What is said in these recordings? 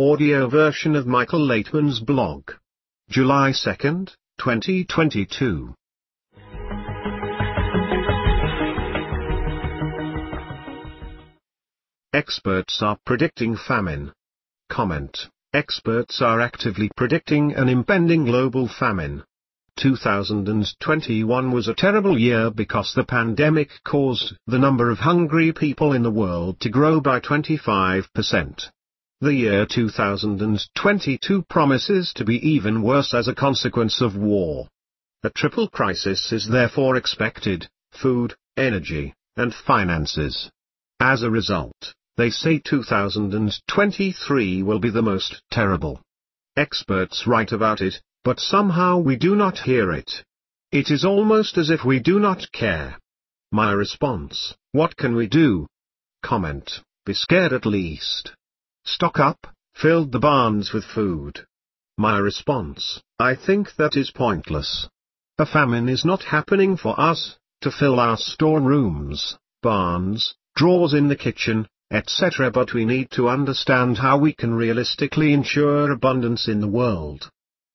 audio version of Michael Laitman's blog. July 2nd, 2022. Experts are predicting famine. Comment. Experts are actively predicting an impending global famine. 2021 was a terrible year because the pandemic caused the number of hungry people in the world to grow by 25%. The year 2022 promises to be even worse as a consequence of war. A triple crisis is therefore expected, food, energy, and finances. As a result, they say 2023 will be the most terrible. Experts write about it, but somehow we do not hear it. It is almost as if we do not care. My response, what can we do? Comment, be scared at least. Stock up, filled the barns with food. My response, I think that is pointless. A famine is not happening for us, to fill our storerooms, barns, drawers in the kitchen, etc. But we need to understand how we can realistically ensure abundance in the world.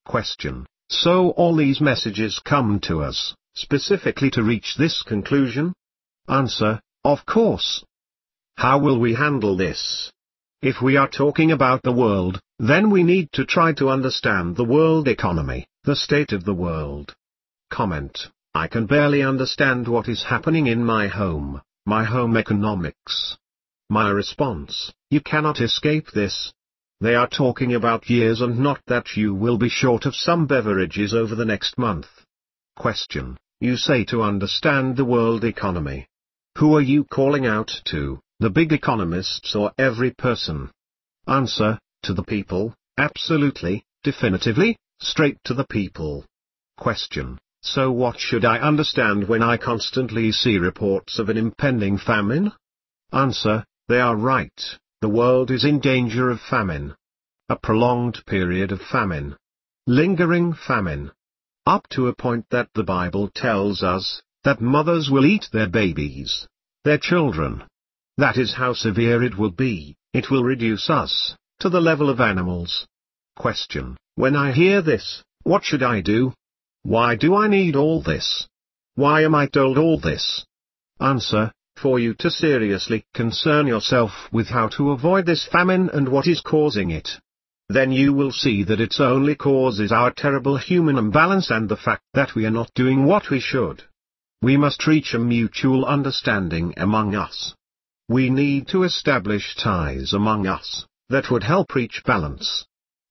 Question. So all these messages come to us, specifically to reach this conclusion? Answer. Of course. How will we handle this? If we are talking about the world, then we need to try to understand the world economy, the state of the world. Comment. I can barely understand what is happening in my home, my home economics. My response, you cannot escape this. They are talking about years and not that you will be short of some beverages over the next month. Question, you say to understand the world economy. Who are you calling out to, the big economists or every person? Answer, to the people, absolutely, definitively, straight to the people. Question, so what should I understand when I constantly see reports of an impending famine? Answer, they are right, the world is in danger of famine. A prolonged period of famine. Lingering famine. Up to a point that the Bible tells us, that mothers will eat their babies. Their children. That is how severe it will be, it will reduce us, to the level of animals. Question, when I hear this, what should I do? Why do I need all this? Why am I told all this? Answer, for you to seriously concern yourself with how to avoid this famine and what is causing it. Then you will see that its only cause is our terrible human imbalance and the fact that we are not doing what we should. We must reach a mutual understanding among us. We need to establish ties among us, that would help reach balance.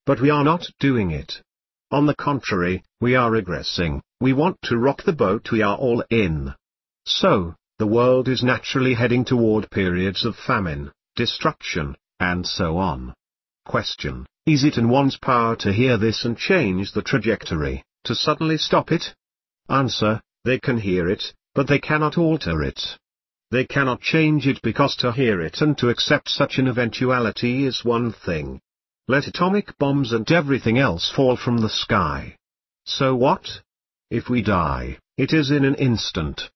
But we are not doing it. On the contrary, we are regressing, we want to rock the boat we are all in. So, the world is naturally heading toward periods of famine, destruction, and so on. Question, is it in one's power to hear this and change the trajectory, to suddenly stop it? Answer, they can hear it, but they cannot alter it. They cannot change it because to hear it and to accept such an eventuality is one thing. Let atomic bombs and everything else fall from the sky. So what? If we die, it is in an instant.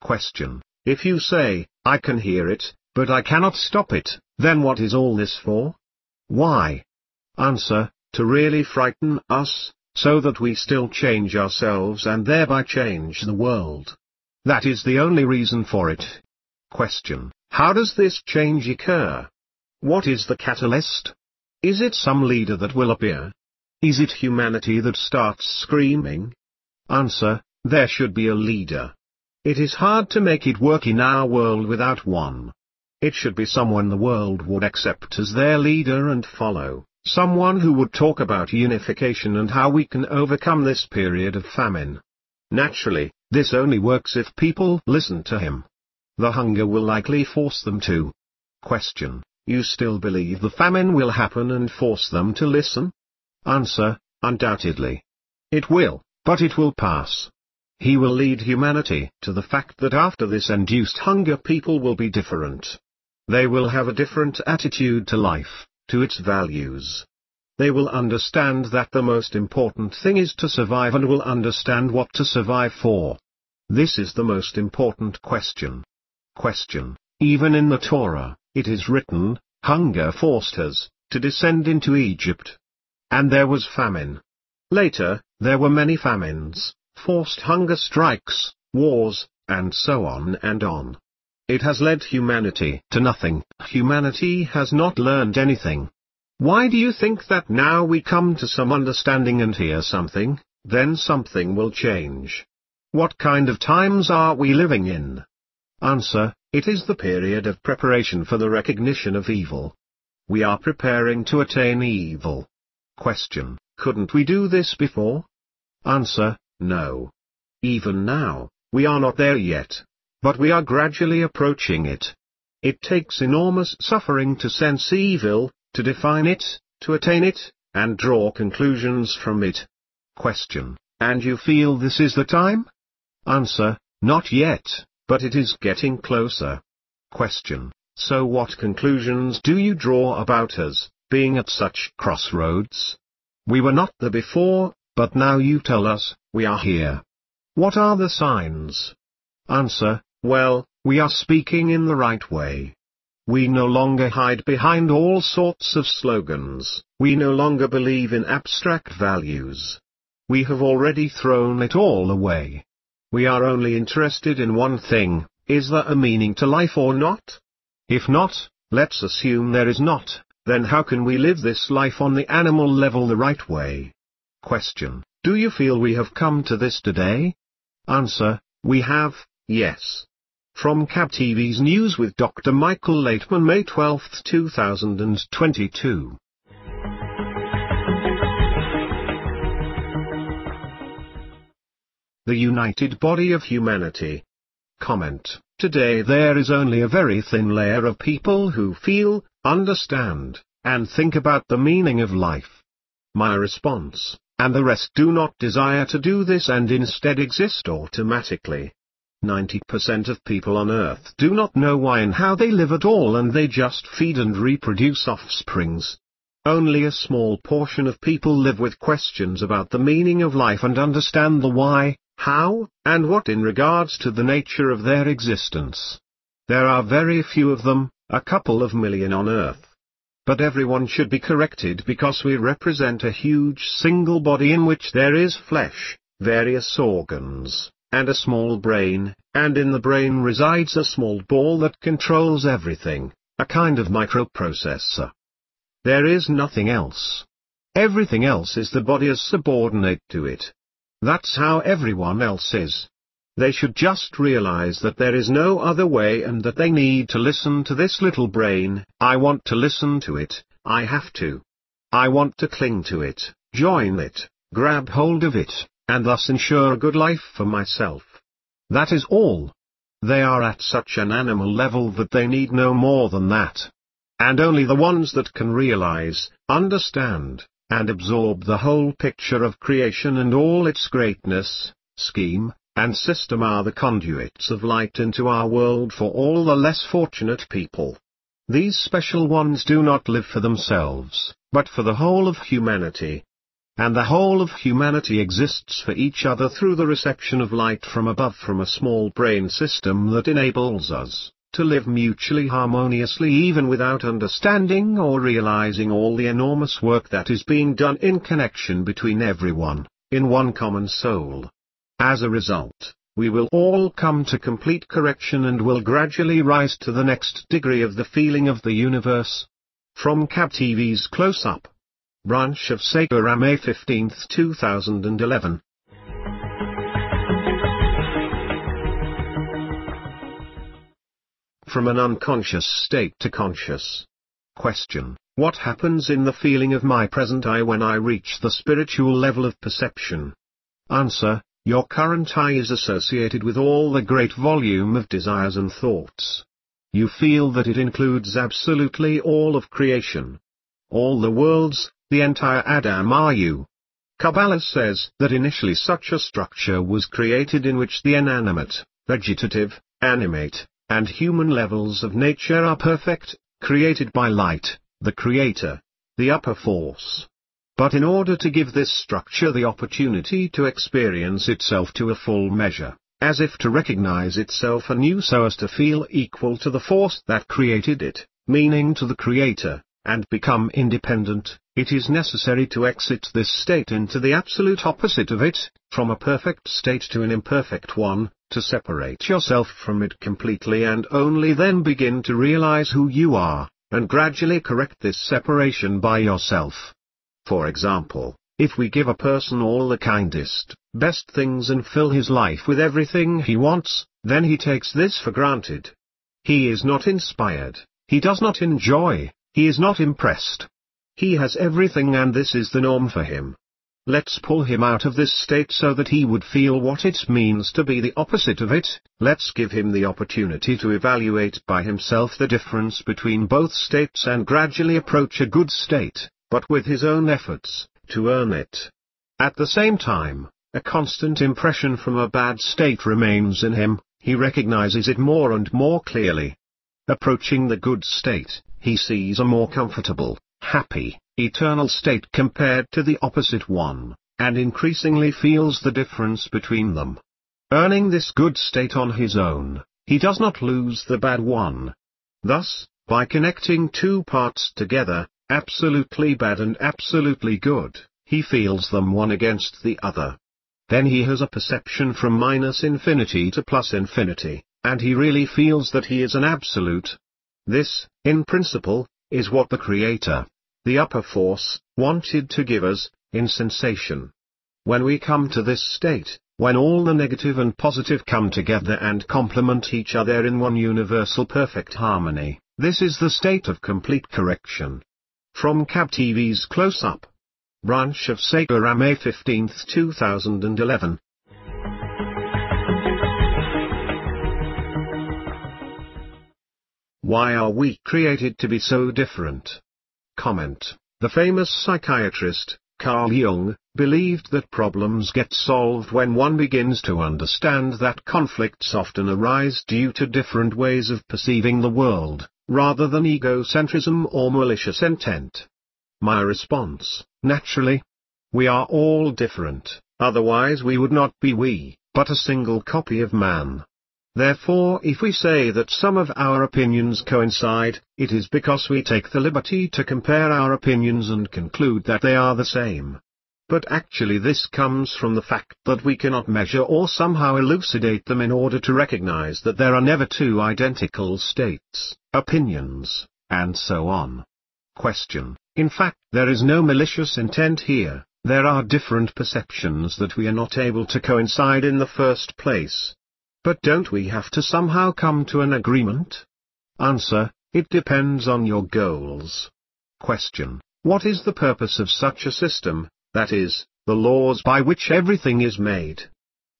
Question. If you say, I can hear it, but I cannot stop it, then what is all this for? Why? Answer, to really frighten us, so that we still change ourselves and thereby change the world. That is the only reason for it. Question, how does this change occur? What is the catalyst? Is it some leader that will appear? Is it humanity that starts screaming? Answer, there should be a leader. It is hard to make it work in our world without one. It should be someone the world would accept as their leader and follow, someone who would talk about unification and how we can overcome this period of famine. Naturally, this only works if people listen to him. The hunger will likely force them to. Question, you still believe the famine will happen and force them to listen? Answer, undoubtedly. It will, but it will pass. He will lead humanity to the fact that after this induced hunger people will be different. They will have a different attitude to life, to its values. They will understand that the most important thing is to survive and will understand what to survive for. This is the most important question. Question. Even in the Torah, it is written, hunger forced us, to descend into Egypt. And there was famine. Later, there were many famines, forced hunger strikes, wars, and so on and on. It has led humanity to nothing. Humanity has not learned anything. Why do you think that now we come to some understanding and hear something, then something will change? What kind of times are we living in? Answer, it is the period of preparation for the recognition of evil. We are preparing to attain evil. Question, couldn't we do this before? Answer, no. Even now, we are not there yet. But we are gradually approaching it. It takes enormous suffering to sense evil, to define it, to attain it, and draw conclusions from it. Question, and you feel this is the time? Answer, not yet, but it is getting closer. Question, so what conclusions do you draw about us, being at such crossroads? We were not there before, but now you tell us, we are here. What are the signs? Answer, well, we are speaking in the right way. We no longer hide behind all sorts of slogans, we no longer believe in abstract values. We have already thrown it all away. We are only interested in one thing, is there a meaning to life or not? If not, let's assume there is not, then how can we live this life on the animal level the right way? Question, do you feel we have come to this today? Answer, we have, yes. From KabTV's News with Dr. Michael Laitman May 12, 2022. The United Body of Humanity. Comment. Today there is only a very thin layer of people who feel, understand, and think about the meaning of life. My response, and the rest do not desire to do this and instead exist automatically. 90% of people on Earth do not know why and how they live at all and they just feed and reproduce offsprings. Only a small portion of people live with questions about the meaning of life and understand the why, how, and what in regards to the nature of their existence. There are very few of them, a couple of million on Earth. But everyone should be corrected because we represent a huge single body in which there is flesh, various organs, and a small brain, and in the brain resides a small ball that controls everything, a kind of microprocessor. There is nothing else. Everything else is the body as subordinate to it. That's how everyone else is. They should just realize that there is no other way and that they need to listen to this little brain, I want to listen to it, I have to. I want to cling to it, join it, grab hold of it, and thus ensure a good life for myself. That is all. They are at such an animal level that they need no more than that. And only the ones that can realize, understand, and absorb the whole picture of creation and all its greatness, scheme, and system are the conduits of light into our world for all the less fortunate people. These special ones do not live for themselves, but for the whole of humanity, and the whole of humanity exists for each other through the reception of light from above from a small brain system that enables us to live mutually harmoniously even without understanding or realizing all the enormous work that is being done in connection between everyone, in one common soul. As a result, we will all come to complete correction and will gradually rise to the next degree of the feeling of the universe. From KabTV's Close Up branch of Sega May 15, 2011. From an unconscious state to conscious. Question. What happens in the feeling of my present I when I reach the spiritual level of perception? Answer. Your current I is associated with all the great volume of desires and thoughts. You feel that it includes absolutely all of creation. All the worlds, the entire Adam are you. Kabbalah says that initially such a structure was created in which the inanimate, vegetative, animate, and human levels of nature are perfect, created by light, the creator, the upper force. But in order to give this structure the opportunity to experience itself to a full measure, as if to recognize itself anew so as to feel equal to the force that created it, meaning to the creator, and become independent, it is necessary to exit this state into the absolute opposite of it, from a perfect state to an imperfect one, to separate yourself from it completely and only then begin to realize who you are, and gradually correct this separation by yourself. For example, if we give a person all the kindest, best things and fill his life with everything he wants, then he takes this for granted. He is not inspired, he does not enjoy, he is not impressed. He has everything and this is the norm for him. Let's pull him out of this state so that he would feel what it means to be the opposite of it, let's give him the opportunity to evaluate by himself the difference between both states and gradually approach a good state, but with his own efforts, to earn it. At the same time, a constant impression from a bad state remains in him, he recognizes it more and more clearly. Approaching the good state, he sees a more comfortable, happy, eternal state compared to the opposite one, and increasingly feels the difference between them. Earning this good state on his own, he does not lose the bad one. Thus, by connecting two parts together, absolutely bad and absolutely good, he feels them one against the other. Then he has a perception from minus infinity to plus infinity, and he really feels that he is an absolute, this, in principle, is what the Creator, the upper force, wanted to give us, in sensation. When we come to this state, when all the negative and positive come together and complement each other in one universal perfect harmony, this is the state of complete correction. From KabTV's Close Up. Branch of Sagaram May 15, 2011. Why are we created to be so different? Comment. The famous psychiatrist, Carl Jung, believed that problems get solved when one begins to understand that conflicts often arise due to different ways of perceiving the world, rather than egocentrism or malicious intent. My response, naturally. We are all different, otherwise we would not be we, but a single copy of man. Therefore if we say that some of our opinions coincide, it is because we take the liberty to compare our opinions and conclude that they are the same. But actually this comes from the fact that we cannot measure or somehow elucidate them in order to recognize that there are never two identical states, opinions, and so on. Question. In fact, there is no malicious intent here, there are different perceptions that we are not able to coincide in the first place. But don't we have to somehow come to an agreement? Answer, it depends on your goals. Question, what is the purpose of such a system, that is, the laws by which everything is made?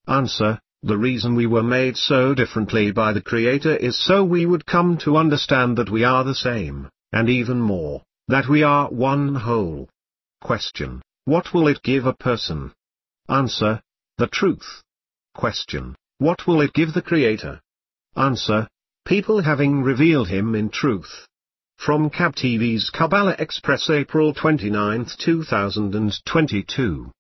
Answer, the reason we were made so differently by the Creator is so we would come to understand that we are the same, and even more, that we are one whole. Question, what will it give a person? Answer, the truth. Question, what will it give the Creator? Answer, people having revealed Him in truth. From KabTV's Kabbalah Express April 29, 2022